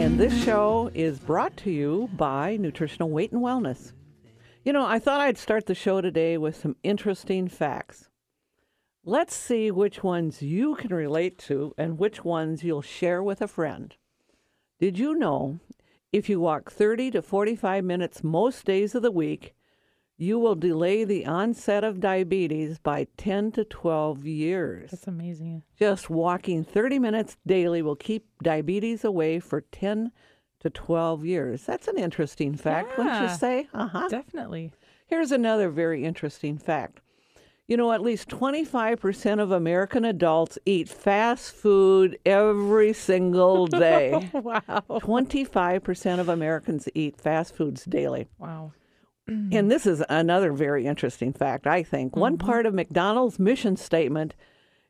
And this show is brought to you by Nutritional Weight and Wellness. You know, I thought I'd start the show today with some interesting facts. Let's see which ones you can relate to and which ones you'll share with a friend. Did you know if you walk 30 to 45 minutes most days of the week, you will delay the onset of diabetes by 10 to 12 years? That's amazing. Just walking 30 minutes daily will keep diabetes away for 10 to 12 years. That's an interesting fact, wouldn't you say? Uh huh. Definitely. Here's another very interesting fact. You know, at least 25% of American adults eat fast food every single day. Wow. 25% of Americans eat fast foods daily. Wow. And this is another very interesting fact, I think. One mm-hmm. part of McDonald's mission statement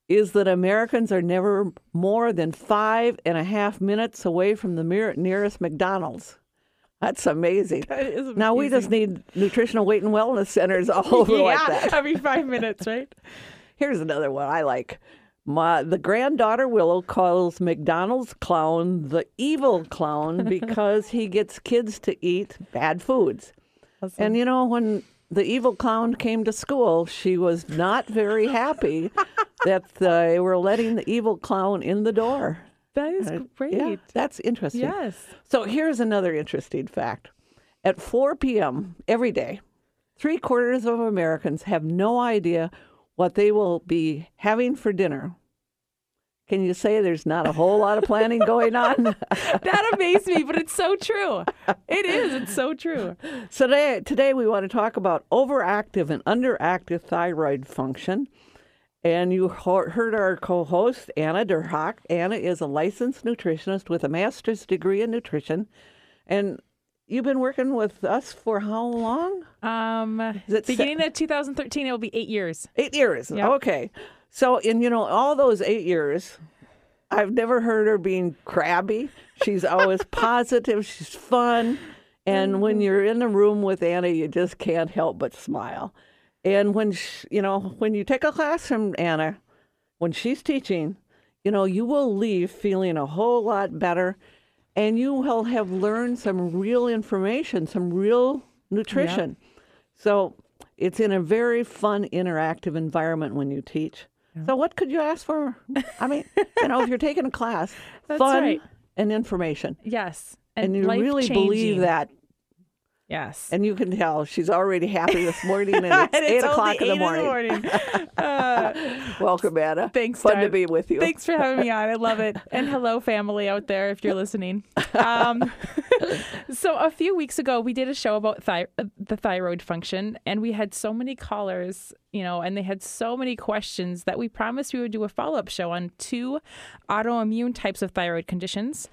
is that Americans are never more than five and a half minutes away from the nearest McDonald's. That's amazing. That is Now we just need nutritional weight and wellness centers all over yeah, like that. every five minutes, right? Here's another one I like. My the granddaughter Willow calls McDonald's clown the evil clown because he gets kids to eat bad foods. And you know, when the evil clown came to school, she was not very happy that they were letting the evil clown in the door. That is uh, great. Yeah, that's interesting. Yes. So here's another interesting fact. At 4 p.m. every day, three quarters of Americans have no idea what they will be having for dinner. Can you say there's not a whole lot of planning going on? That amazed me, but it's so true. It is. It's so true. So today, today we want to talk about overactive and underactive thyroid function. And you heard our co-host Anna Derhak. Anna is a licensed nutritionist with a master's degree in nutrition, and you've been working with us for how long? Um, Is it se- beginning of 2013, it will be eight years. Eight years. Yep. Okay. So in you know all those eight years, I've never heard her being crabby. She's always positive. She's fun, and when mm-hmm. you're in the room with Anna, you just can't help but smile. And when sh you know when you take a class from Anna, when she's teaching, you know you will leave feeling a whole lot better, and you will have learned some real information, some real nutrition. So it's in a very fun, interactive environment when you teach. So what could you ask for? I mean, you know, if you're taking a class, That's fun right. and information, Yes. and, you really believe that, Yes. and you can tell she's already happy this morning, and it's And eight it's only o'clock in the eight morning. Uh, Welcome, Anna. Thanks, Fun to be with you. Thanks for having me on. I love it. And hello, family out there, if you're listening. Um, so, a few weeks ago, we did a show about thy- uh, the thyroid function, and we had so many callers, you know, and they had so many questions that we promised we would do a follow up show on two autoimmune types of thyroid conditions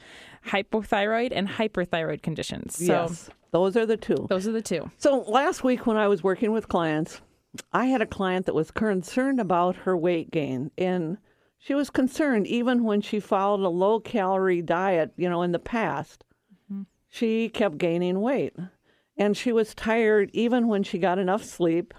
hypothyroid and hyperthyroid conditions. So, yes, those are the two. those are the two. So last week when I was working with clients, I had a client that was concerned about her weight gain and she was concerned even when she followed a low calorie diet, you know, in the past. Mm-hmm. She kept gaining weight and she was tired even when she got enough sleep.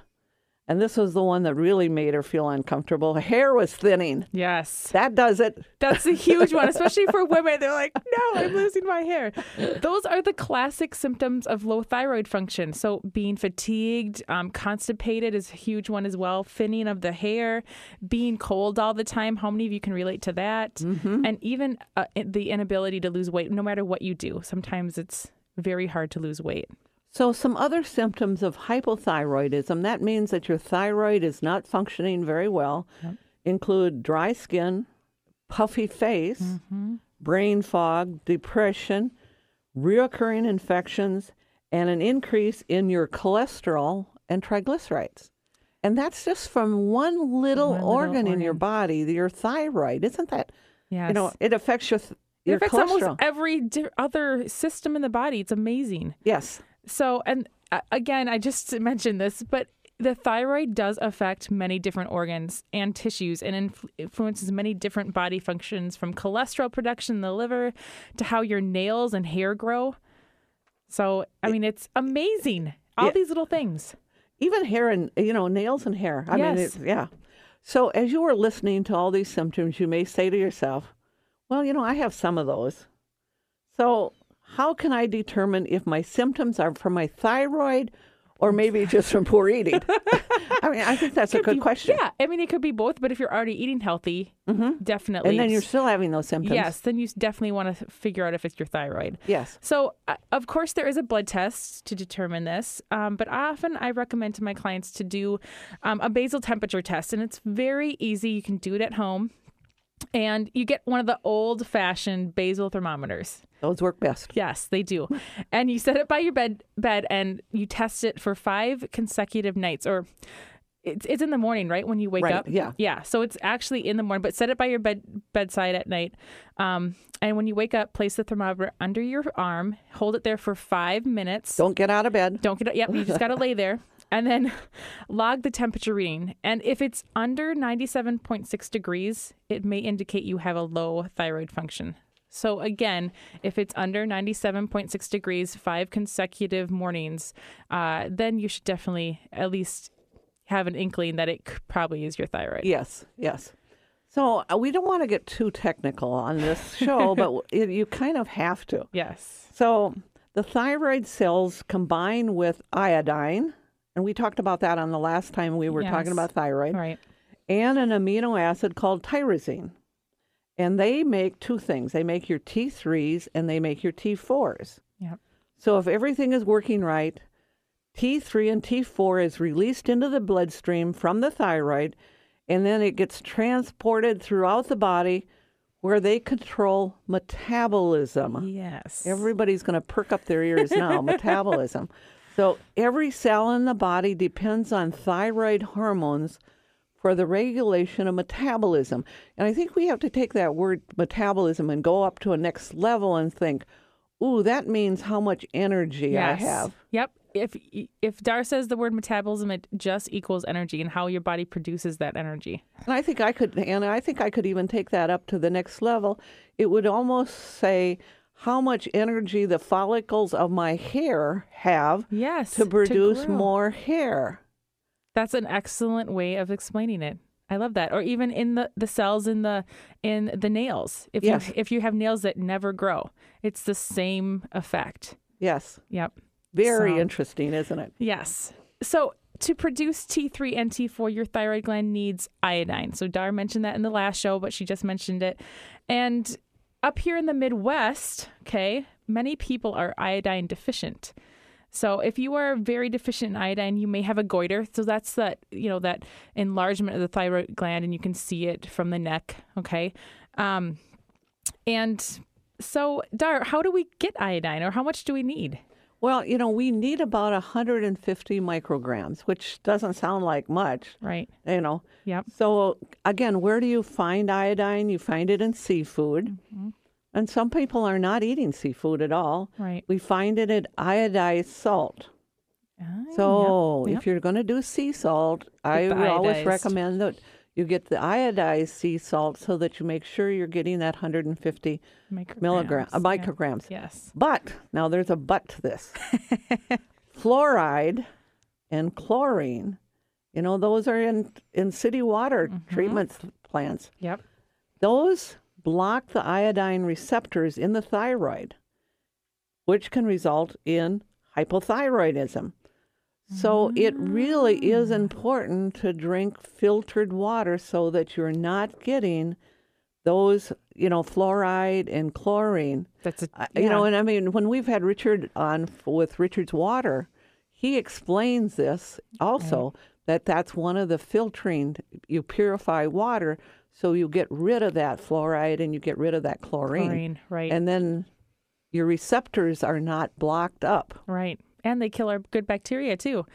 And this was the one that really made her feel uncomfortable. Her hair was thinning. Yes. That does it. That's a huge one, especially for women. They're like, no, I'm losing my hair. Those are the classic symptoms of low thyroid function. So, being fatigued, um, constipated is a huge one as well. Thinning of the hair, being cold all the time. How many of you can relate to that? And even uh, the inability to lose weight, no matter what you do. Sometimes it's very hard to lose weight. So, some other symptoms of hypothyroidism that means that your thyroid is not functioning very well include dry skin, puffy face, mm-hmm. brain fog, depression, reoccurring infections, and an increase in your cholesterol and triglycerides. And that's just from one little One little organ in your body, your thyroid. Isn't that, Yes. you know, it affects your, th- It affects almost every di- other system in the body. It's amazing. yes. So, and uh, again, I just mentioned this, but the thyroid does affect many different organs and tissues and influ- influences many different body functions from cholesterol production in the liver to how your nails and hair grow. So, I mean, it's amazing. All these little things. Even hair and you know nails and hair. I mean, Yes. it, yeah. So as you are listening to all these symptoms, you may say to yourself, "Well, you know, I have some of those." So how can I determine if my symptoms are from my thyroid or maybe just from poor eating? I mean, I think that's a good be- question. Yeah, I mean, it could be both, but if you're already eating healthy, definitely. And then you're still having those symptoms. Yes, then you definitely want to figure out if it's your thyroid. Yes. So, uh, of course, there is a blood test to determine this, um, but often I recommend to my clients to do um, a basal temperature test, and it's very easy. You can do it at home, and you get one of the old fashioned basal thermometers. Those work best. Yes, they do. and you set it by your bed bed and you test it for five consecutive nights or it's, it's in the morning, right? When you wake Right, up. yeah. Yeah. So it's actually in the morning, but set it by your bed bedside at night. Um, and when you wake up, place the thermometer under your arm, hold it there for five minutes. Don't get out of bed. Don't get. Yep, you just got to lay there. And then log the temperature reading. And if it's under 97.6 degrees, it may indicate you have a low thyroid function. So, again, if it's under 97.6 degrees, five consecutive mornings, uh, then you should definitely at least have an inkling that it probably is your thyroid. Yes, yes. So uh, we don't want to get too technical on this show, but it, you kind of have to. Yes. So the thyroid cells combine with iodine, and we talked about that on the last time we were talking about thyroid, Right. and an amino acid called tyrosine. And they make two things. They make your T3s and they make your T4s. Yep. So if everything is working right, T3 and T4 is released into the bloodstream from the thyroid, and then it gets transported throughout the body where they control metabolism. Yes. Everybody's going to perk up their ears now. metabolism. So every cell in the body depends on thyroid hormones for the regulation of metabolism. And I think we have to take that word metabolism and go up to a next level and think, ooh, that means how much energy I Yes. have. Yep. If if Dar says the word metabolism, it just equals energy and how your body produces that energy. And I think I could, and I think I could even take that up to the next level. It would almost say how much energy the follicles of my hair have Yes. to produce grow. more hair. That's an excellent way of explaining it. I love that. Or even in the, the cells in the in the nails. If Yes. you if you have nails that never grow, it's the same effect. Yes. Yep. Very So- interesting, isn't it? Yes. So to produce T3 and T4, your thyroid gland needs iodine. So Dar mentioned that in the last show, but she just mentioned it. And up here in the Midwest, okay, many people are iodine deficient. So if you are very deficient in iodine, you may have a goiter. So that's that, you know, that enlargement of the thyroid gland, and you can see it from the neck. Okay. Um, and so, Dar, how do we get iodine, or how much do we need? Well, you know, we need about 150 micrograms, which doesn't sound like much, Right. you know. Yep. So, again, where do you find iodine? You find it in seafood. Mm-hmm. And some people are not eating seafood at all. Right. We find it in iodized salt. Ah, So, yep, if you're going to do sea salt, I always recommend that you get the iodized sea salt so that you make sure you're getting that 150 Micrograms. milligram, uh, yeah. micrograms. Yes. But now there's a but to this. Fluoride and chlorine, you know, those are in in city water Mm-hmm. treatment plants. Yep. Those block the iodine receptors in the thyroid, which can result in hypothyroidism. So it really is important to drink filtered water so that you're not getting those, you know, fluoride and chlorine. That's a, I- You know, and I mean, when we've had Richard on with Richard's Water, he explains this also that that's one of the filtering. You purify water so you get rid of that fluoride and you get rid of that chlorine, chlorine, right? and then your receptors are not blocked up. right. And they kill our good bacteria too.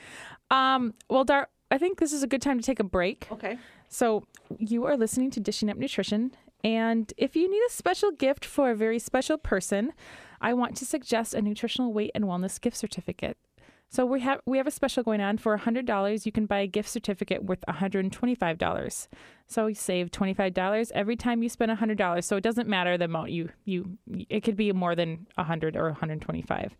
Um, well, Dar, I think this is a good time to take a break. Okay. So you are listening to Dishing Up Nutrition. And if you need a special gift for a very special person, I want to suggest a nutritional weight and wellness gift certificate. So we have we have a special going on for $100 you can buy a gift certificate worth $125. So you save $25 every time you spend $100. So it doesn't matter the amount you you it could be more than 100 or 125.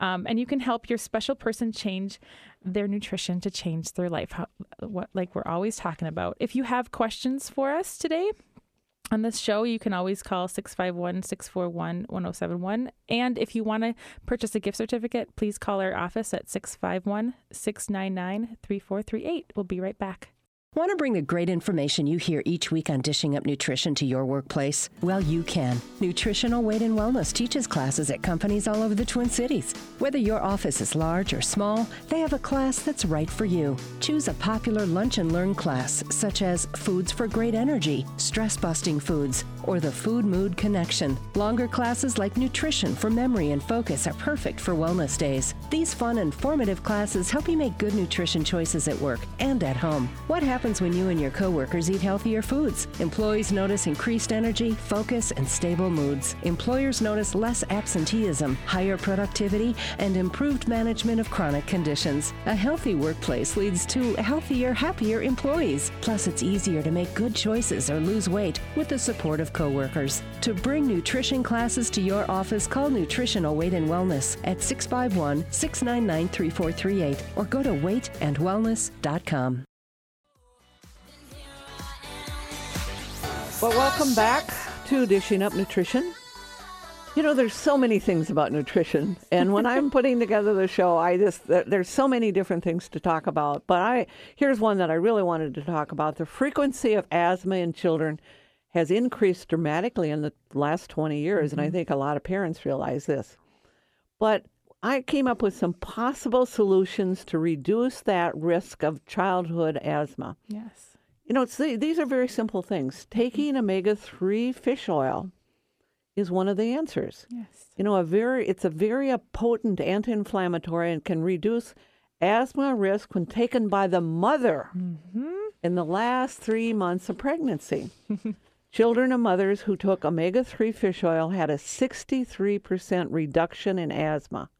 Um, and you can help your special person change their nutrition to change their life how, what like we're always talking about. If you have questions for us today, on this show, you can always call 651 641 1071. And if you want to purchase a gift certificate, please call our office at 651 699 3438. We'll be right back. Want to bring the great information you hear each week on dishing up nutrition to your workplace? Well, you can. Nutritional Weight and Wellness teaches classes at companies all over the Twin Cities. Whether your office is large or small, they have a class that's right for you. Choose a popular lunch and learn class, such as Foods for Great Energy, Stress Busting Foods, or the Food Mood Connection. Longer classes like Nutrition for Memory and Focus are perfect for wellness days. These fun and formative classes help you make good nutrition choices at work and at home. What happens when you and your coworkers eat healthier foods? Employees notice increased energy, focus, and stable moods. Employers notice less absenteeism, higher productivity, and improved management of chronic conditions. A healthy workplace leads to healthier, happier employees. Plus, it's easier to make good choices or lose weight with the support of coworkers. To bring nutrition classes to your office, call Nutritional Weight and Wellness at 651 699 3438 or go to weightandwellness.com. Well, welcome back to Dishing Up Nutrition. You know, there's so many things about nutrition, and when I'm putting together the show, I just there's so many different things to talk about. But I here's one that I really wanted to talk about: the frequency of asthma in children has increased dramatically in the last 20 years, and I mm-hmm. think a lot of parents realize this. But I came up with some possible solutions to reduce that risk of childhood asthma. Yes. You know, it's, these are very simple things. Mm-hmm. Taking omega 3 fish oil is one of the answers. Yes. You know, a very it's a very potent anti-inflammatory and can reduce asthma risk when taken by the mother mm-hmm. in the last three months of pregnancy. Children of mothers who took omega 3 fish oil had a 63% reduction in asthma.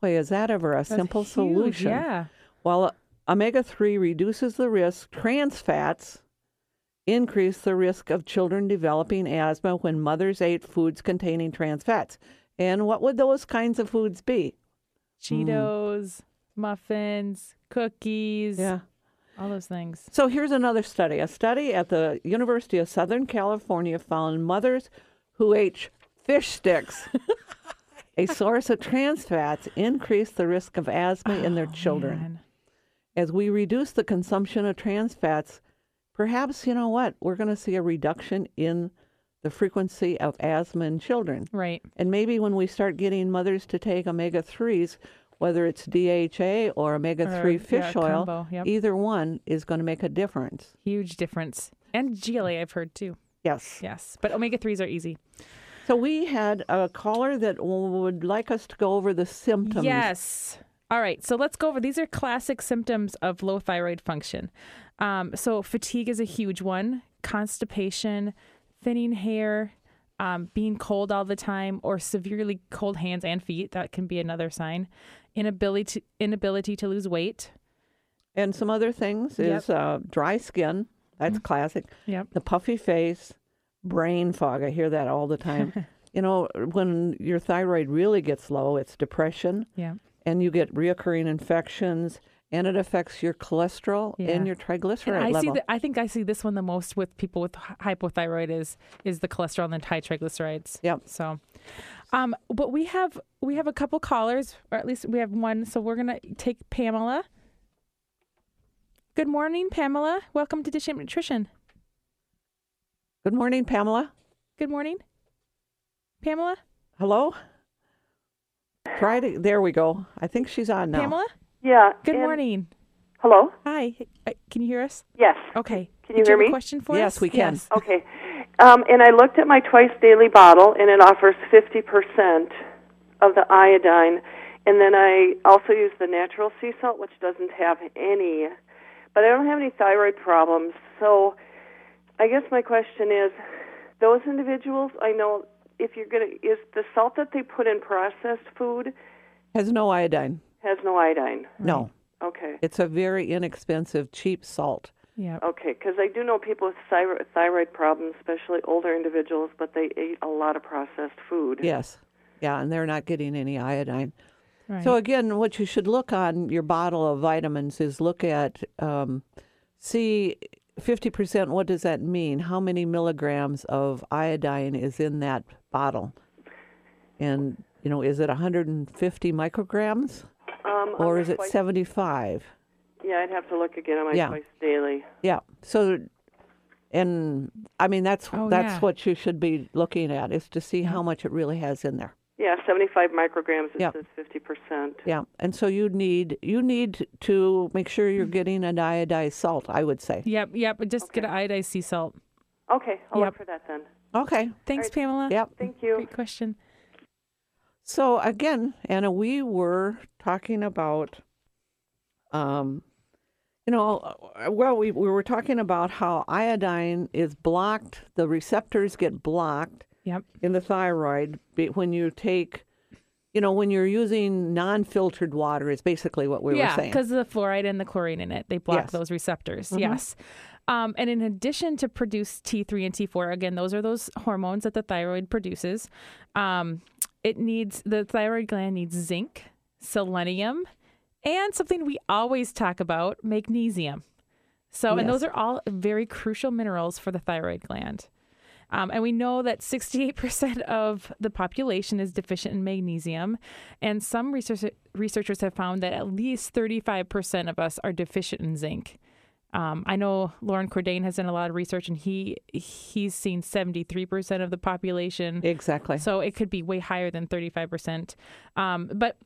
Boy, is that ever a simple huge, solution? yeah. While omega 3 reduces the risk, trans fats increase the risk of children developing asthma when mothers ate foods containing trans fats. And what would those kinds of foods be? Cheetos, hmm. muffins, cookies, Yeah. all those things. So here's another study. A study at the University of Southern California found mothers who ate fish sticks, a source of trans fats, increased the risk of asthma in their oh, children. Man. As we reduce the consumption of trans fats, perhaps, you know what, we're going to see a reduction in the frequency of asthma in children. Right. And maybe when we start getting mothers to take omega 3s, whether it's DHA or omega 3 fish yeah, oil, combo, yep. either one is going to make a difference. Huge difference. And GLA, I've heard too. Yes. Yes. But omega 3s are easy. So we had a caller that would like us to go over the symptoms. Yes. All right. So let's go over. These are classic symptoms of low thyroid function. Um, so fatigue is a huge one. Constipation, thinning hair, um, being cold all the time, or severely cold hands and feet. That can be another sign. Inability to, inability to lose weight. And some other things Yep. is uh, dry skin. That's classic. Yep. The puffy face, brain fog. I hear that all the time. you know, when your thyroid really gets low, it's depression, Yeah. And you get reoccurring infections, and it affects your cholesterol Yeah. and your triglyceride And I level. see that. I think I see this one the most with people with hypothyroid is is the cholesterol and the high triglycerides. Yep. So, um, but we have we have a couple callers, or at least we have one. So we're gonna take Pamela. Good morning, Pamela. Welcome to Dish Up Nutrition. Good morning, Pamela. Good morning, Pamela. Hello. Try to. There we go. I think she's on now. Pamela. Yeah. Good and- morning. Hello. Hi. Uh, Can you hear us? Yes. Okay. Can you Did hear have a me? question for Yes, us? we can. Yes. Okay. Um, and I looked at my twice daily bottle, and it offers 50% of the iodine. And then I also use the natural sea salt, which doesn't have any. But I don't have any thyroid problems. So I guess my question is those individuals, I know if you're gonna is the salt that they put in processed food Has no iodine. has no iodine. No. Okay. It's a very inexpensive, cheap salt. Yeah. Okay, because I do know people with thyroid, thyroid problems, especially older individuals, but they ate a lot of processed food. Yes. Yeah, and they're not getting any iodine. Right. So again, what you should look on your bottle of vitamins is look at um, see fifty percent. What does that mean? How many milligrams of iodine is in that bottle? And you know, is it 150 micrograms Um, or is it 75? Yeah, I'd have to look again on my Yeah. twice daily. Yeah. So, and I mean that's Oh, that's yeah. what you should be looking at is to see how much it really has in there. Yeah, 75 micrograms. It Yep. says 50%. Yeah, and so you need you need to make sure you're getting an iodized salt. I would say. Yep. Yep. Just get an iodized sea salt. Okay, I'll Yep. look for that then. Okay. Thanks, Pamela. Yep. Thank you. Great question. So again, Anna, we were talking about, um, you know, uh, well, we we were talking about how iodine is blocked. The receptors get blocked Yep. in the thyroid when you take, you know, when you're using non-filtered water. Is basically what we yeah, were saying. because of the fluoride and the chlorine in it, they block Yes. Mm-hmm. those receptors. Yes. Um, and in addition to produce T3 and T4, again, those are those hormones that the thyroid produces. Um, it needs the thyroid gland needs zinc, selenium, and something we always talk about, magnesium. So, and those are all very crucial minerals for the thyroid gland. Um, and we know that 68% of the population is deficient in magnesium. And some research, researchers have found that at least 35% of us are deficient in zinc. Um, I know Loren Cordain has done a lot of research, and he he's seen 73% of the population. exactly. So it could be way higher than 35%. Um, but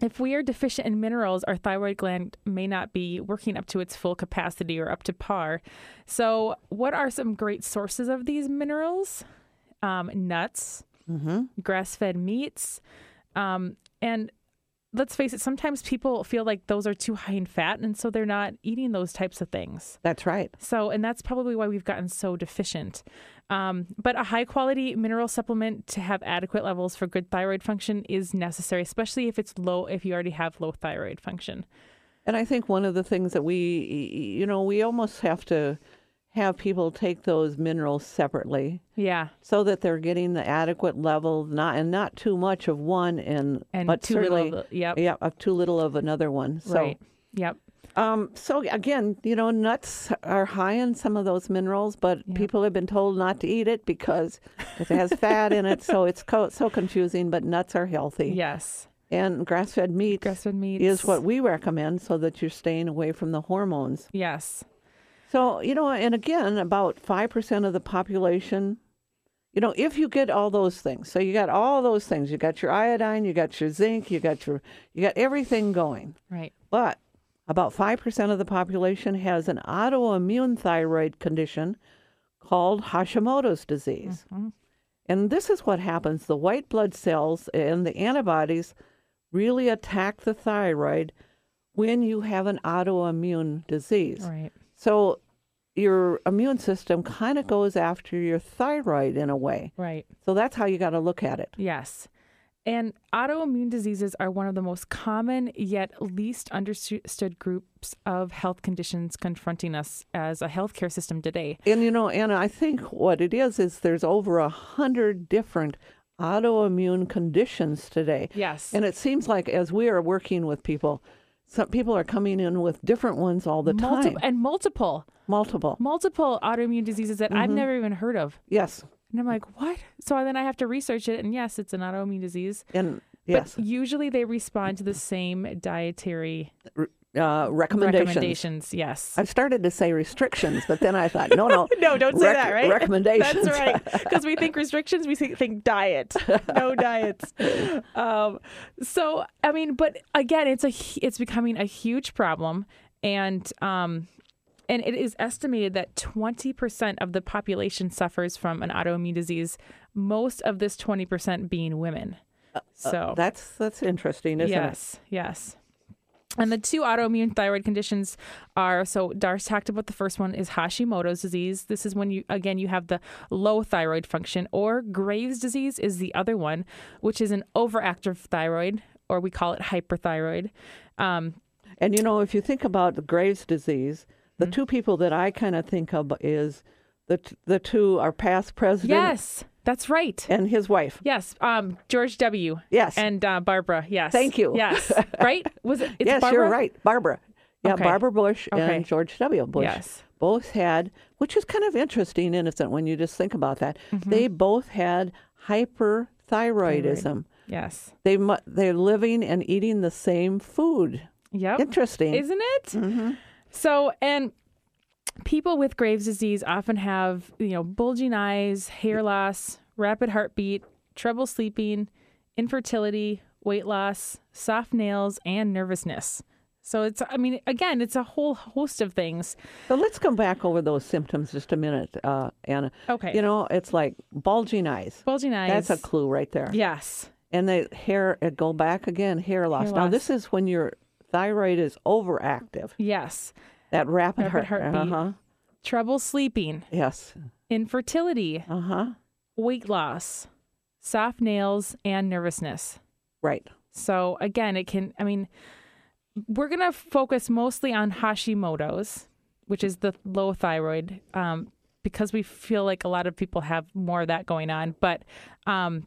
if we are deficient in minerals, our thyroid gland may not be working up to its full capacity or up to par. So, what are some great sources of these minerals? Um, nuts, grass fed meats. Um, and let's face it, sometimes people feel like those are too high in fat, and so they're not eating those types of things. That's right. So, and that's probably why we've gotten so deficient. Um, but a high quality mineral supplement to have adequate levels for good thyroid function is necessary, especially if it's low, if you already have low thyroid function. And I think one of the things that we, you know, we almost have to have people take those minerals separately Yeah. so that they're getting the adequate level, not and not too much of one, and, And but too little of yep. yeah, of too little of another one. So, right. Yep. Um, so again, you know, nuts are high in some of those minerals, but people have been told not to eat it because it has fat in it, so it's co- so confusing. But nuts are healthy. Yes. And grass-fed meat Grass-fed meats. is what we recommend so that you're staying away from the hormones. Yes. So, you know, and again, about 5% of the population, you know, if you get all those things, so you got all those things, you got your iodine, you got your zinc, you got your, you got everything going. Right. But about 5% of the population has an autoimmune thyroid condition called Hashimoto's disease. Mm-hmm. And this is what happens the white blood cells and the antibodies really attack the thyroid when you have an autoimmune disease. Right. So your immune system kind of goes after your thyroid in a way. Right. So that's how you got to look at it. Yes. And autoimmune diseases are one of the most common yet least understood groups of health conditions confronting us as a healthcare system today. And you know, Anna, I think what it is is there's over a hundred different autoimmune conditions today. Yes. And it seems like as we are working with people, some people are coming in with different ones all the Multi- time. and multiple, Multiple. multiple autoimmune diseases that I've mm-hmm. never even heard of. Yes. And I'm like, what? So then I have to research it. And yes, it's an autoimmune disease. And yes, But usually they respond to the same dietary uh, recommendations. recommendations. Yes. I started to say restrictions, but then I thought, no, no, no, don't say rec- that, right? Recommendations. That's right. Because we think restrictions, we think, think diet. No diets. Um, so, I mean, but again, it's a it's becoming a huge problem, and um, and it is estimated that twenty percent of the population suffers from an autoimmune disease. Most of this twenty percent being women. So That's that's interesting, isn't it? yes, yes. And the two autoimmune thyroid conditions are so Darce talked about the first one is Hashimoto's disease. This is when you again you have the low thyroid function, or Graves' disease is the other one, which is an overactive thyroid, or we call it hyperthyroid. Um, And you know, if you think about Graves' disease, the Mm-hmm. two people that I kind of think of is the t- the two our past president yes, that's right. and his wife. Yes, um, George W. Yes. and uh, Barbara. Yes, Thank you. Yes, right? Was it? It's yes, Barbara? you're right, Barbara. Yeah, Okay. Barbara Bush Okay. and George W. Bush. Yes. Both had, which is kind of interesting, innocent when you just think about that. Mm-hmm. They both had hyperthyroidism. Yes. They mu- they're living and eating the same food. Yep. Interesting. Isn't it? Mm-hmm. So, and people with Graves' disease often have, you know, bulging eyes, hair loss, rapid heartbeat, trouble sleeping, infertility, weight loss, soft nails, and nervousness. So it's, I mean, again, it's a whole host of things. So let's come back over those symptoms just a minute, uh, Anna. Okay. You know, it's like bulging eyes. Bulging eyes. That's a clue right there. Yes. And the hair, uh, go back again, hair loss. Hair Now, loss. this is when your thyroid is overactive. Yes. That rapid, Rapid heart, heartbeat. Uh huh. Trouble sleeping, Yes. infertility, Uh huh. weight loss, soft nails, and nervousness. Right. So again, it can. I mean, we're gonna focus mostly on Hashimoto's, which is the low thyroid, um, because we feel like a lot of people have more of that going on. But, um,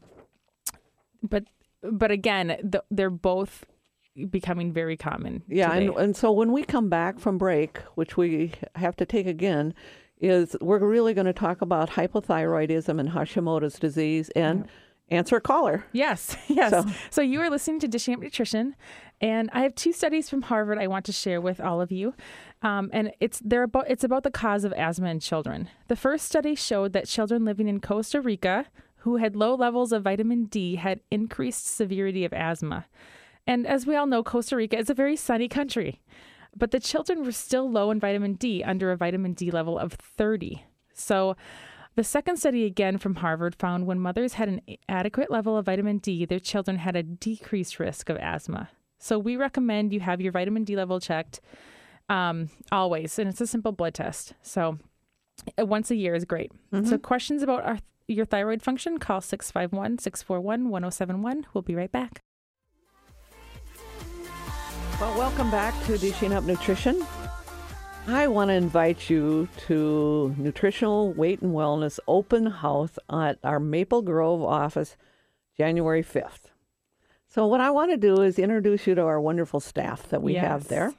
but, but again, th- they're both becoming very common. Yeah, today. and, and so when we come back from break, which we have to take again, is we're really going to talk about hypothyroidism and Hashimoto's disease and answer a caller. Yes, yes. So, So- you are listening to Dishing Up Nutrition, and I have two studies from Harvard I want to share with all of you, um, and it's they're about it's about the cause of asthma in children. The first study showed that children living in Costa Rica who had low levels of vitamin D had increased severity of asthma. And as we all know, Costa Rica is a very sunny country, but the children were still low in vitamin D under a vitamin D level of 30. So the second study, again from Harvard, found when mothers had an adequate level of vitamin D, their children had a decreased risk of asthma. So we recommend you have your vitamin D level checked um, always, and it's a simple blood test. So uh, once a year is great. So questions about our, your thyroid function, call 651 641 1071. We'll be right back. Well, welcome back to Dishing Up Nutrition. I want to invite you to Nutritional Weight and Wellness Open House at our Maple Grove office January 5th. So, what I want to do is introduce you to our wonderful staff that we have there.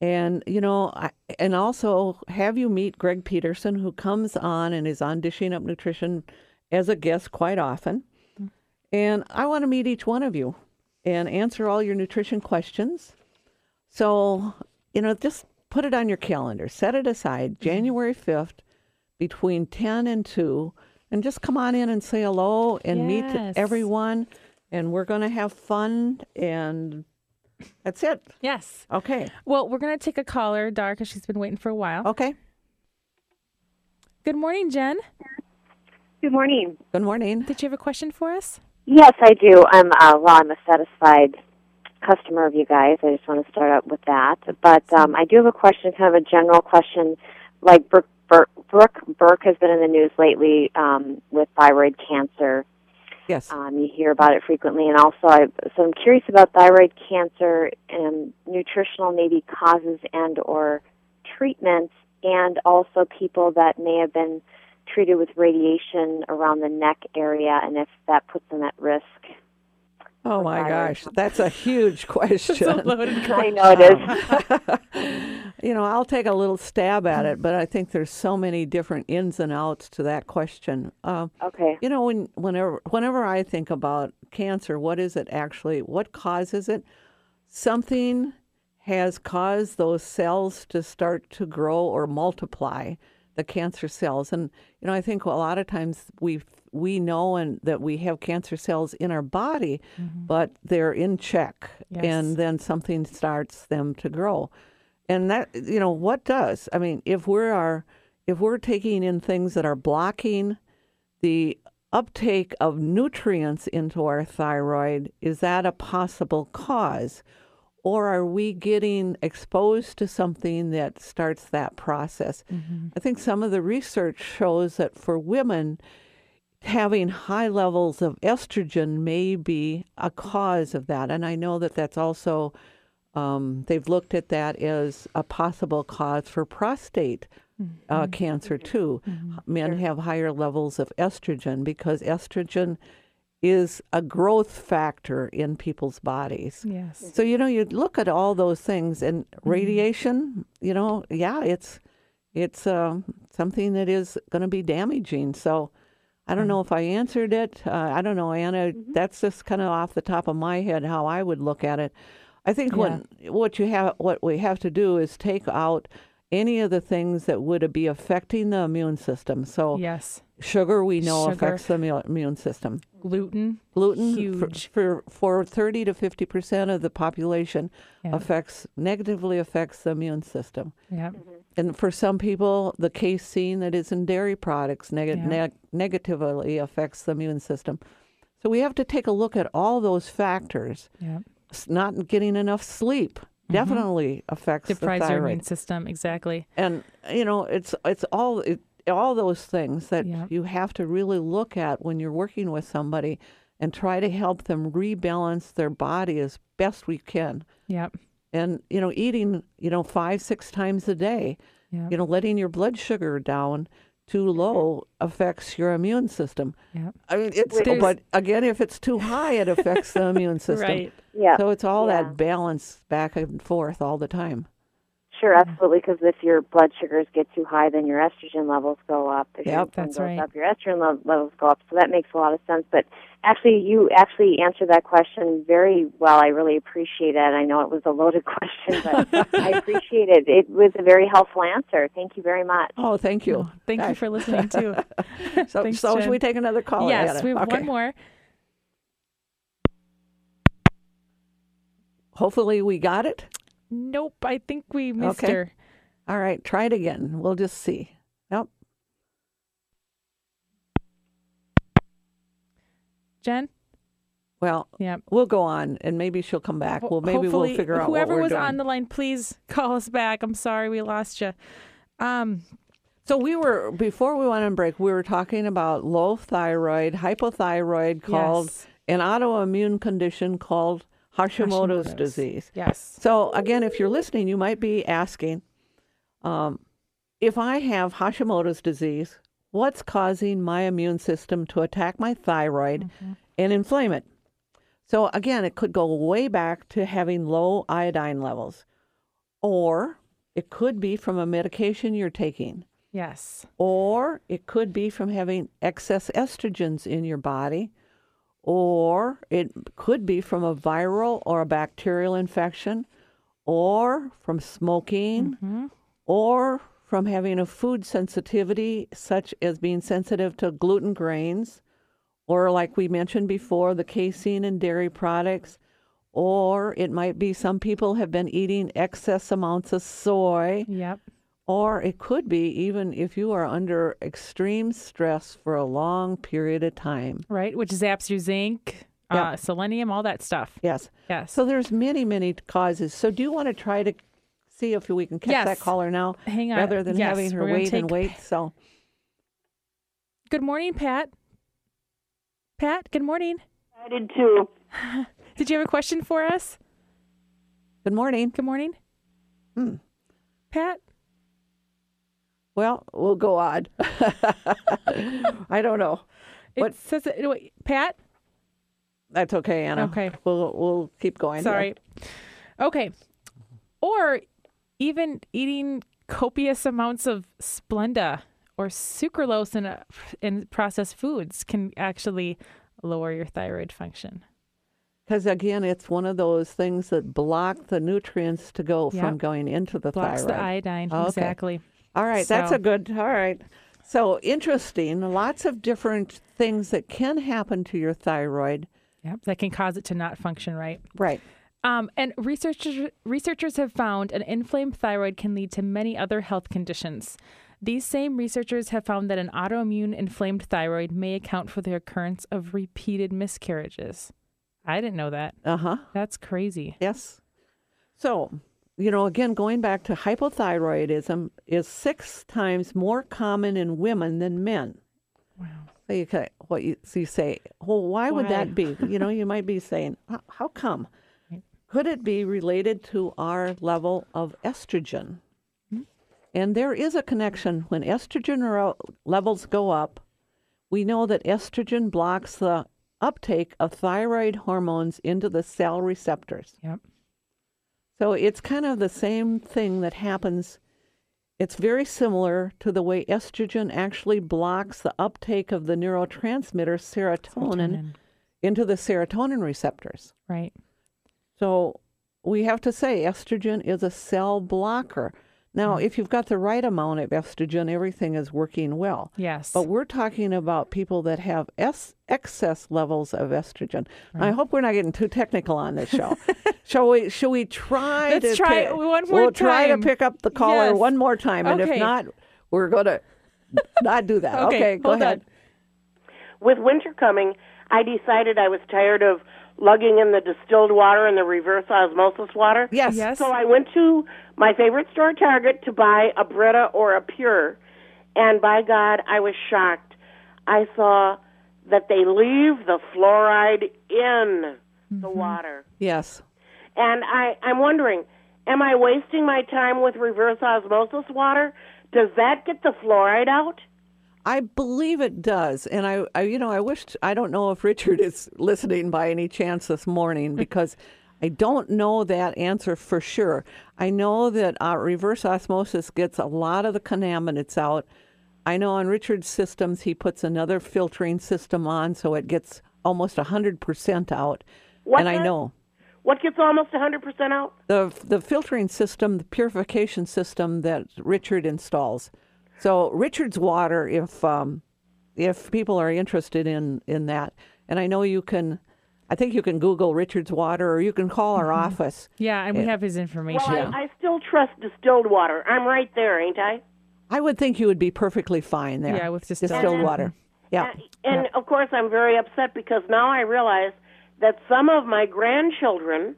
And, you know, I, and also have you meet Greg Peterson, who comes on and is on Dishing Up Nutrition as a guest quite often. Mm. And I want to meet each one of you and answer all your nutrition questions. So, you know, just put it on your calendar, set it aside mm-hmm. January 5th between 10 and 2, and just come on in and say hello and meet everyone. And we're going to have fun, and that's it. Yes. Okay. Well, we're going to take a caller, Dar, because she's been waiting for a while. Okay. Good morning, Jen. Good morning. Good morning. Did you have a question for us? Yes, I do. I'm uh, well. I'm a satisfied customer of you guys. I just want to start out with that. But um, I do have a question, kind of a general question. Like Brooke, Brooke, Brooke Burke has been in the news lately um, with thyroid cancer. Yes. Um, you hear about it frequently, and also, I, so I'm curious about thyroid cancer and nutritional maybe causes and or treatments, and also people that may have been treated with radiation around the neck area, and if that puts them at risk. Oh my gosh, that's a huge question. I know it is. you know, I'll take a little stab at it, but I think there's so many different ins and outs to that question. Uh, Okay. you know, when whenever whenever I think about cancer, what is it actually? What causes it? Something has caused those cells to start to grow or multiply, the cancer cells. And you know, I think a lot of times we we know and that we have cancer cells in our body, mm-hmm. but they're in check, Yes. and then something starts them to grow. And that you know what does? I mean, if we are if we're taking in things that are blocking the uptake of nutrients into our thyroid, is that a possible cause? Or are we getting exposed to something that starts that process? I think some of the research shows that for women, having high levels of estrogen may be a cause of that. And I know that that's also, um, they've looked at that as a possible cause for prostate uh, cancer too. Men have higher levels of estrogen because estrogen is a growth factor in people's bodies. Yes. So you know, you look at all those things, and radiation. You know, yeah, it's it's um, something that is going to be damaging. So I don't know if I answered it. Uh, I don't know, Anna. That's just kind of off the top of my head how I would look at it. I think what what you have what we have to do is take out any of the things that would be affecting the immune system. So Yes. sugar we know Sugar. affects the immune system. Gluten. Gluten for, Huge. for for 30 to 50 percent of the population Yeah. affects negatively affects the immune system. Yeah. Mm-hmm. And for some people, the casein that is in dairy products neg- Yeah. neg- negatively affects the immune system. So we have to take a look at all those factors. Yeah. Not getting enough sleep Mm-hmm. definitely affects Deprives the your thyroid immune system. Exactly. and you know it's it's all it, all those things that Yeah. you have to really look at when you're working with somebody and try to help them rebalance their body as best we can Yep. and you know eating you know five six times a day Yeah. you know letting your blood sugar down too low affects your immune system Yeah. i mean it's There's- but again if it's too high it affects the immune system Right. Yeah. so it's all Yeah. that balance back and forth all the time Sure, mm-hmm. absolutely. Because if your blood sugars get too high, then your estrogen levels go up. If Yep. That's goes right. up, your estrogen le- levels go up. So that makes a lot of sense. But actually, you actually answered that question very well. I really appreciate it. I know it was a loaded question, but I appreciate it. It was a very helpful answer. Thank you very much. oh thank you Thank you Gosh. for listening too. so, Thanks, so should we take another call yes, Anna? we have Okay. one more. Hopefully we got it. Nope, I think we missed Okay. her. All right, try it again. We'll just see. Nope. Jen? Well, Yeah. we'll go on, and maybe she'll come back. Well, maybe Hopefully, we'll figure out whoever what we're was doing. on the line, please call us back. I'm sorry we lost you. Um, So we were before we went on break. We were talking about low thyroid, hypothyroid, called Yes. an autoimmune condition called Hashimoto's, Hashimoto's. disease. yes. So again, if you're listening, you might be asking, um, if I have Hashimoto's disease, what's causing my immune system to attack my thyroid and inflame it? So again, it could go way back to having low iodine levels, or it could be from a medication you're taking, Yes. or it could be from having excess estrogens in your body, or it could be from a viral or a bacterial infection, or from smoking, mm-hmm. or from having a food sensitivity, such as being sensitive to gluten grains, or like we mentioned before, the casein in dairy products, or it might be some people have been eating excess amounts of soy. Yep. Or it could be even if you are under extreme stress for a long period of time. Right, which zaps your zinc, uh, selenium, all that stuff. Yes. Yes. So there's many, many causes. So do you want to try to see if we can catch that caller now Hang on. rather than Yes, having her we're wait and take wait? So Good morning, Pat. Pat, good morning. I did too. Did you have a question for us? good morning. Good morning. Hmm. Pat? Well, we'll go on. I don't know. It What- says it, wait, Pat? That's okay, Anna. Okay. We'll we'll keep going. here. Sorry. Okay. Or even eating copious amounts of Splenda or sucralose in, a, in processed foods can actually lower your thyroid function. Because again, it's one of those things that block the nutrients to go from going into the Blocks thyroid. the iodine. Oh, okay. Exactly. All right, that's a good. All right. So interesting. Lots of different things that can happen to your thyroid. Yep. That can cause it to not function right. Right. Um, and researchers researchers have found an inflamed thyroid can lead to many other health conditions. These same researchers have found that an autoimmune inflamed thyroid may account for the occurrence of repeated miscarriages. I didn't know that. Uh huh. That's crazy. Yes. So, you know, again, going back to hypothyroidism is six times more common in women than men. Wow. So you, you, so you say, well, why, would that be? You know, you might be saying, "How- how come? Could it be related to our level of estrogen? Hmm? And there is a connection. When estrogen ro- levels go up, we know that estrogen blocks the uptake of thyroid hormones into the cell receptors. Yep. So it's kind of the same thing that happens. It's very similar to the way estrogen actually blocks the uptake of the neurotransmitter serotonin, Serotonin. into the serotonin receptors. Right. So we have to say estrogen is a cell blocker. Now, mm. if you've got the right amount of estrogen, everything is working well. Yes. But we're talking about people that have es- excess levels of estrogen. I hope we're not getting too technical on this show. shall we? Shall we try? Let's to try pick- one more We'll try to pick up the caller Yes. one more time, and Okay. if not, we're going to not do that. Okay, go hold ahead. with winter coming, I decided I was tired of lugging in the distilled water and the reverse osmosis water. Yes. Yes. So I went to my favorite store, Target, to buy a Brita or a PUR, and by God, I was shocked. I saw that they leave the fluoride in the mm-hmm. water, Yes. and I I'm wondering, am I wasting my time with reverse osmosis water? Does that get the fluoride out? I believe it does, and I, I, you know, I wish I don't know if Richard is listening by any chance this morning because I don't know that answer for sure. I know that uh, reverse osmosis gets a lot of the contaminants out. I know on Richard's systems he puts another filtering system on, so it gets almost hundred percent out. What and I know What gets almost 100% out? the the filtering system, the purification system that Richard installs. So Richard's water, if um, if people are interested in in that, and I know you can, I think you can Google Richard's water, or you can call our office. yeah, and we have his information. Well, I, I still trust distilled water. I'm right there, ain't I? I would think you would be perfectly fine there. Yeah, with distilled distilled water. water. Yeah. And, and of course, I'm very upset because now I realize that some of my grandchildren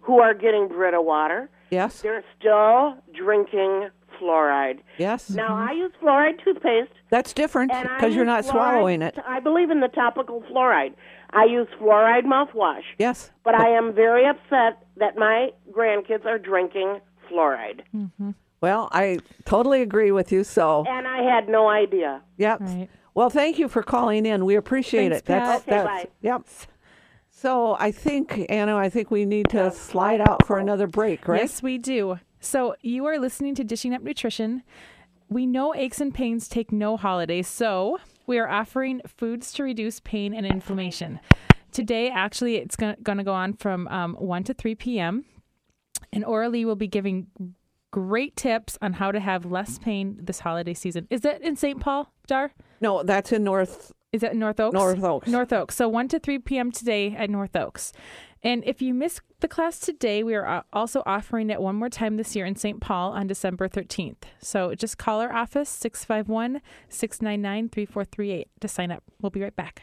who are getting Brita water, Yes. they're still drinking fluoride. Yes. Now, mm-hmm. I use fluoride toothpaste. That's different because you're not fluoride- swallowing it. I believe in the topical fluoride. I use fluoride mouthwash. Yes. But I am very upset that my grandkids are drinking fluoride. Mm-hmm. Well, I totally agree with you. So, And I had no idea. yep. Right. Well, thank you for calling in. We appreciate Thanks, it. That's, Pat. Okay, that's, bye. Yep. So I think, Anna, I think we need to slide out for another break, right? Yes, we do. So you are listening to Dishing Up Nutrition. We know aches and pains take no holidays, so we are offering foods to reduce pain and inflammation. Today, actually, it's going to go on from um, 1 to 3 p.m. And Oralee will be giving great tips on how to have less pain this holiday season. Is that in St. Paul, Dar? No, that's in North. Is that North Oaks? North Oaks. North Oaks. So 1 to 3 p.m. today at North Oaks. And if you missed the class today, we are uh, also offering it one more time this year in St. Paul on December 13th. So just call our office, 651 699 3438 to sign up. We'll be right back.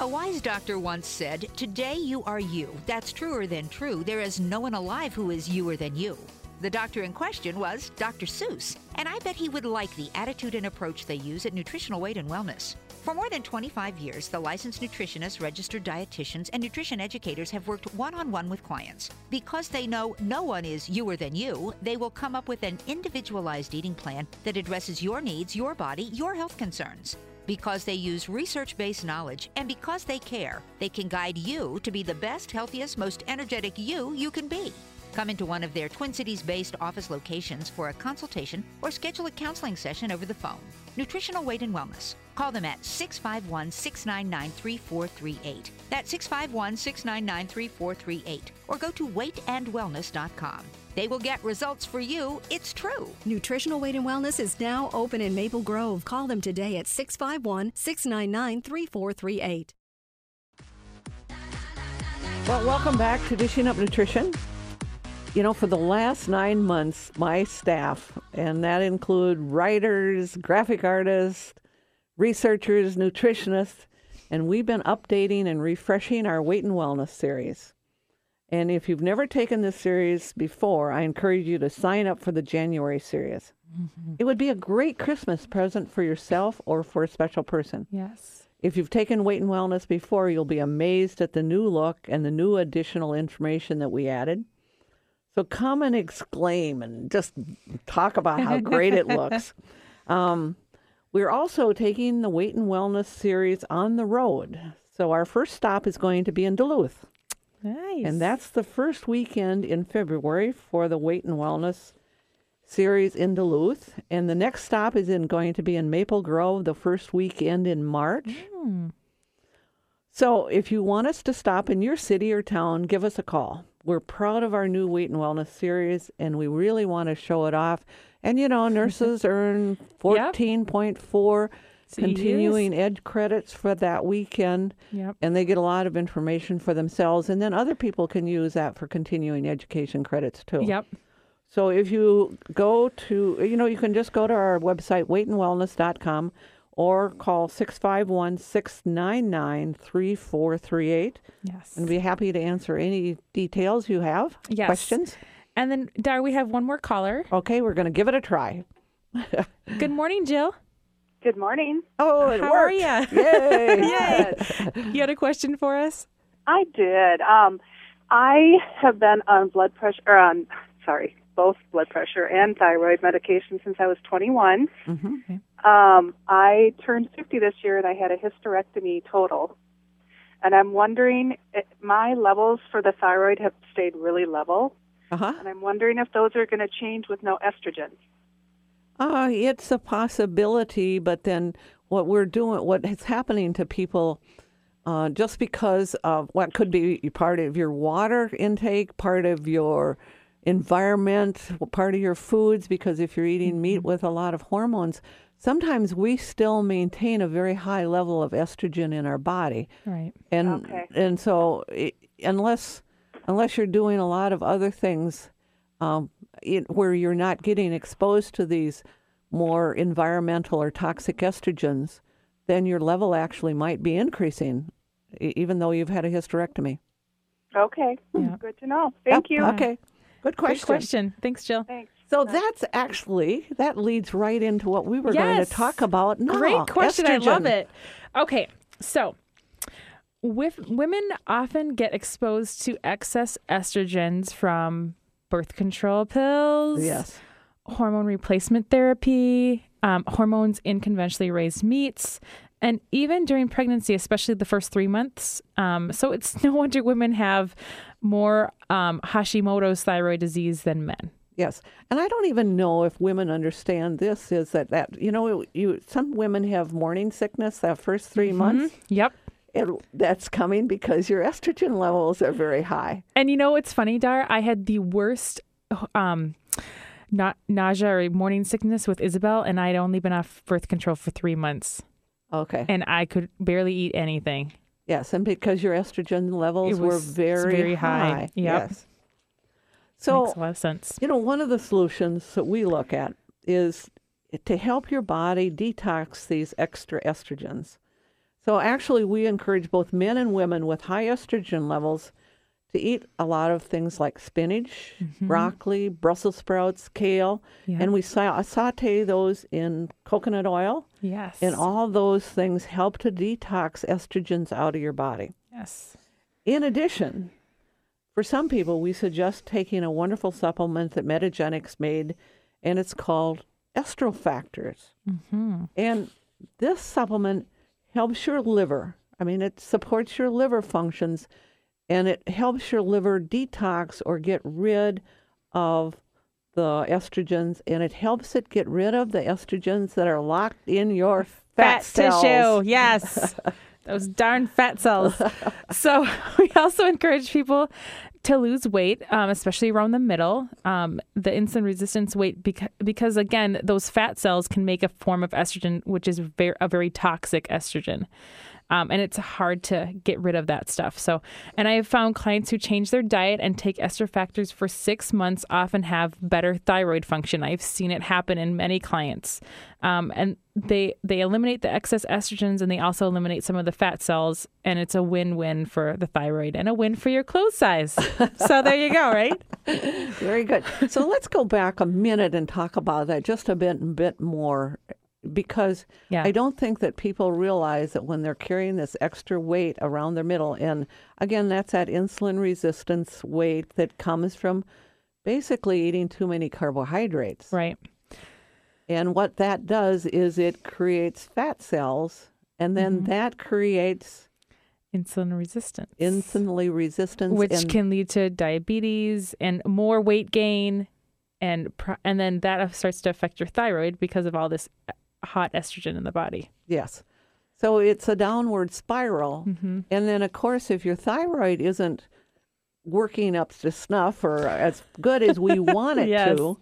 A wise doctor once said, Today you are you. That's truer than true. There is no one alive who is youer than you. The doctor in question was Dr. Seuss, and I bet he would like the attitude and approach they use at Nutritional Weight and Wellness. For more than 25 years, the licensed nutritionists, registered dietitians, and nutrition educators have worked one on one with clients. Because they know no one is youer than you, they will come up with an individualized eating plan that addresses your needs, your body, your health concerns. Because they use research based knowledge and because they care, they can guide you to be the best, healthiest, most energetic you you can be. Come into one of their Twin Cities based office locations for a consultation or schedule a counseling session over the phone. Nutritional Weight and Wellness. Call them at 651 699 3438. That's 651 699 3438. Or go to weightandwellness.com. They will get results for you. It's true. Nutritional Weight and Wellness is now open in Maple Grove. Call them today at 651 699 3438. Well, welcome back to Dishing Up Nutrition. You know, for the last nine months, my staff, and that include writers, graphic artists, researchers, nutritionists, and we've been updating and refreshing our weight and wellness series. And if you've never taken this series before, I encourage you to sign up for the January series. Mm-hmm. It would be a great Christmas present for yourself or for a special person. Yes. If you've taken Weight and Wellness before, you'll be amazed at the new look and the new additional information that we added. So come and exclaim and just talk about how great it looks. Um, we're also taking the Weight and Wellness series on the road. So our first stop is going to be in Duluth. Nice. And that's the first weekend in February for the Weight and Wellness series in Duluth. And the next stop is in going to be in Maple Grove the first weekend in March. So if you want us to stop in your city or town, give us a call. We're proud of our new Weight and Wellness series and we really want to show it off. And you know, nurses earn 14.4 continuing ed credits for that weekend Yep. and they get a lot of information for themselves and then other people can use that for continuing education credits too Yep. so if you go to you know you can just go to our website weightandwellness.com or call 651-699-3438 Yes. and be happy to answer any details you have Yes. questions And then, Dar, we have one more caller. okay we're going to give it a try Good morning, Jill. Good morning. oh it How are worked. ya? yay Yay. You had a question for us? I did. Um, I have been on blood pressure, or on, sorry, both blood pressure and thyroid medication since I was 21. Mhm. Um, I turned 50 this year and I had a hysterectomy total. And I'm wondering, eh, my levels for the thyroid have stayed really level. uh-huh And I'm wondering if those are going to change with no estrogen. Uh, it's a possibility, but then what we're doing, what is happening to people, uh, just because of what could be part of your water intake, part of your environment, part of your foods, because if you're eating meat with a lot of hormones, sometimes we still maintain a very high level of estrogen in our body. Right. And Okay. and so i unless unless you're doing a lot of other things um, it, where you're not getting exposed to these more environmental or toxic estrogens, then your level actually might be increasing, e- even though you've had a hysterectomy. Okay. Yeah. Good to know. Thank Yep, you. Okay. Good question. Good question. Thanks, Jill. Thanks. So that's actually that leads right into what we were going to talk about now. Great question. I love it. Okay, so with women often get exposed to excess estrogens from birth control pills, Yes. hormone replacement therapy, um, hormones in conventionally raised meats, and even during pregnancy, especially the first three months. Um, so it's no wonder women have more um, Hashimoto's thyroid disease than men. Yes, and I don't even know if women understand this. Is that that you know you some women have morning sickness that first 3 months. Yep. It, that's coming because your estrogen levels are very high. And you know what's funny, Dar? I had the worst um, na- nausea or morning sickness with Isabel, and I'd only been off birth control for three months, Okay. and I could barely eat anything. yes, and because your estrogen levels were very, very high. Yep. Yes. So Makes a lot of sense. You know, one of the solutions that we look at is to help your body detox these extra estrogens. So actually, we encourage both men and women with high estrogen levels to eat a lot of things like spinach, mm-hmm. broccoli, Brussels sprouts, kale, Yeah. and we sa- saute those in coconut oil. Yes. And all those things help to detox estrogens out of your body. Yes. In addition, for some people, we suggest taking a wonderful supplement that Metagenics made, and it's called Estrofactors. Mm-hmm. And this supplement helps your liver. I mean, it supports your liver functions, and it helps your liver detox or get rid of the estrogens, and it helps it get rid of the estrogens that are locked in your fat, cells. tissue. Yes. Those darn fat cells. so we also encourage people to lose weight, um, especially around the middle, um, the insulin resistance weight, because, because again, those fat cells can make a form of estrogen, which is very, a very toxic estrogen. Um, and it's hard to get rid of that stuff. So, and I have found clients who change their diet and take Estrofactors for six months often have better thyroid function. I've seen it happen in many clients, um, and they they eliminate the excess estrogens and they also eliminate some of the fat cells, and it's a win win for the thyroid and a win for your clothes size. so there you go, right? Very good. So let's go back a minute and talk about that just a bit, bit more, because Yeah. I don't think that people realize that when they're carrying this extra weight around their middle, and again, that's that insulin resistance weight that comes from basically eating too many carbohydrates. Right. And what that does is it creates fat cells, and then Mhm. that creates Insulin resistance. insulin resistance, which and can lead to diabetes and more weight gain and and then that starts to affect your thyroid because of all this hot estrogen in the body Yes. So it's a downward spiral. Mm-hmm. And then, of course, if your thyroid isn't working up to snuff or as good as we want it Yes. to,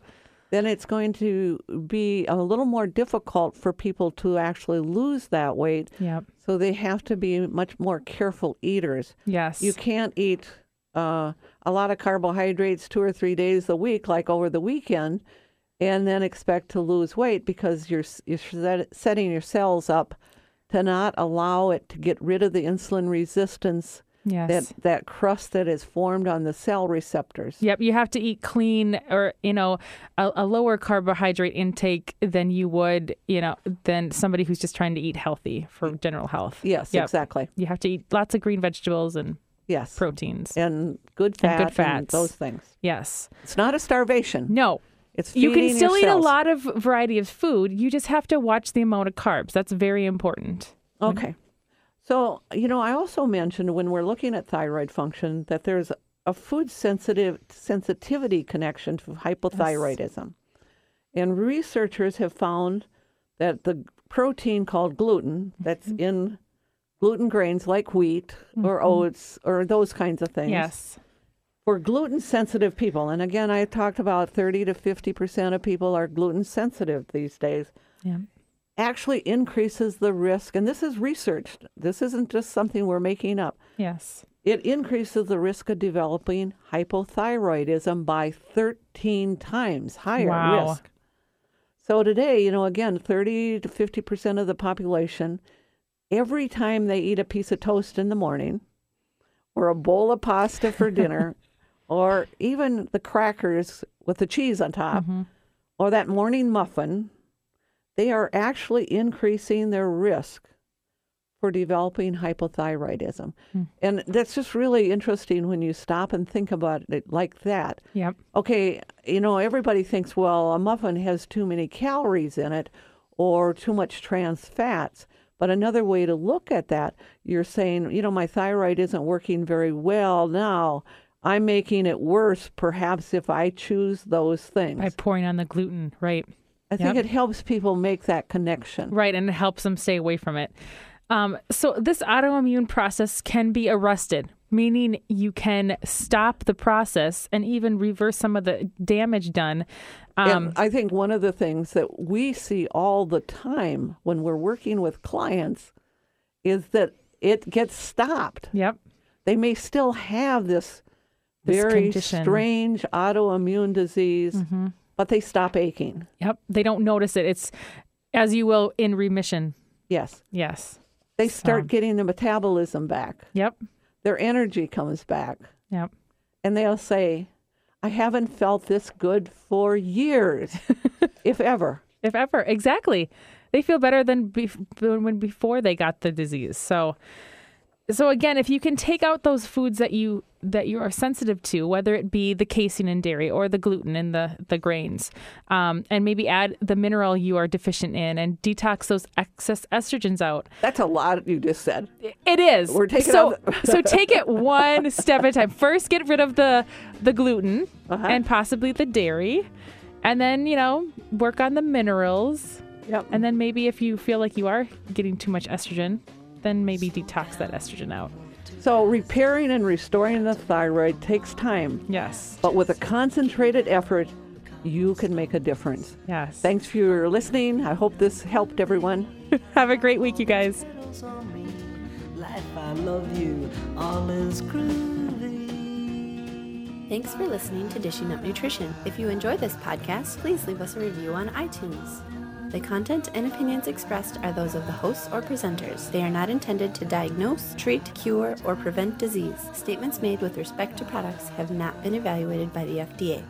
then it's going to be a little more difficult for people to actually lose that weight. Yep. So they have to be much more careful eaters. yes You can't eat uh, a lot of carbohydrates two or three days a week, like over the weekend, and then expect to lose weight because you're you're setting your cells up to not allow it to get rid of the insulin resistance yes that that crust that is formed on the cell receptors. Yep, you have to eat clean or you know a, a lower carbohydrate intake than you would you know than somebody who's just trying to eat healthy for general health. Yes, Yep. exactly. You have to eat lots of green vegetables and Yes, proteins. and good And good fats. those things. Yes. It's not a starvation. No. It's You can still eat a lot of variety of food. You just have to watch the amount of carbs. That's very important. Okay. So, you know, I also mentioned when we're looking at thyroid function that there's a food sensitive sensitivity connection to hypothyroidism. And researchers have found that the protein called gluten that's Mm-hmm. in gluten grains like wheat or Mhm. oats or those kinds of things. Yes. For gluten sensitive people, and again, I talked about 30 to 50% of people are gluten sensitive these days Yeah. actually increases the risk, and this is researched. This isn't just something we're making up. Yes. It increases the risk of developing hypothyroidism by 13 times higher Wow. risk. So today, you know, again, 30 to 50% of the population, every time they eat a piece of toast in the morning or a bowl of pasta for dinner or even the crackers with the cheese on top mm-hmm. or that morning muffin, they are actually increasing their risk for developing hypothyroidism. Hmm. And that's just really interesting when you stop and think about it like that. Yep. Okay, you know, everybody thinks, well, a muffin has too many calories in it or too much trans fats. But another way to look at that, you're saying, you know, my thyroid isn't working very well now. I'm making it worse, perhaps, if I choose those things. By pouring on the gluten, right? I think Yep. it helps people make that connection. Right, and it helps them stay away from it. Um, so this autoimmune process can be arrested, meaning you can stop the process and even reverse some of the damage done. Um, I think one of the things that we see all the time when we're working with clients is that it gets stopped. Yep. They may still have this This very condition. strange autoimmune disease, Mhm. but they stop aching. Yep. They don't notice it. It's as you will in remission. Yes. Yes. They start getting the metabolism back. Yep. Their energy comes back. Yep. And they'll say, I haven't felt this good for years, if ever. If ever, exactly. They feel better than than when before they got the disease. So, so again, if you can take out those foods that you that you are sensitive to, whether it be the casein in dairy or the gluten in the the grains, um, and maybe add the mineral you are deficient in, and detox those excess estrogens out. That's a lot you just said. It is. We're taking so the- so take it one step at a time. First, get rid of the the gluten Uh-huh. and possibly the dairy, and then you know work on the minerals. Yep. And then maybe if you feel like you are getting too much estrogen, then maybe detox that estrogen out. So, repairing and restoring the thyroid takes time. Yes. But with a concentrated effort, you can make a difference. Yes. Thanks for listening. I hope this helped everyone. Have a great week, you guys. I love you. All is groovy. Thanks for listening to Dishing Up Nutrition. If you enjoy this podcast, please leave us a review on iTunes. The content and opinions expressed are those of the hosts or presenters. They are not intended to diagnose, treat, cure, or prevent disease. Statements made with respect to products have not been evaluated by the FDA.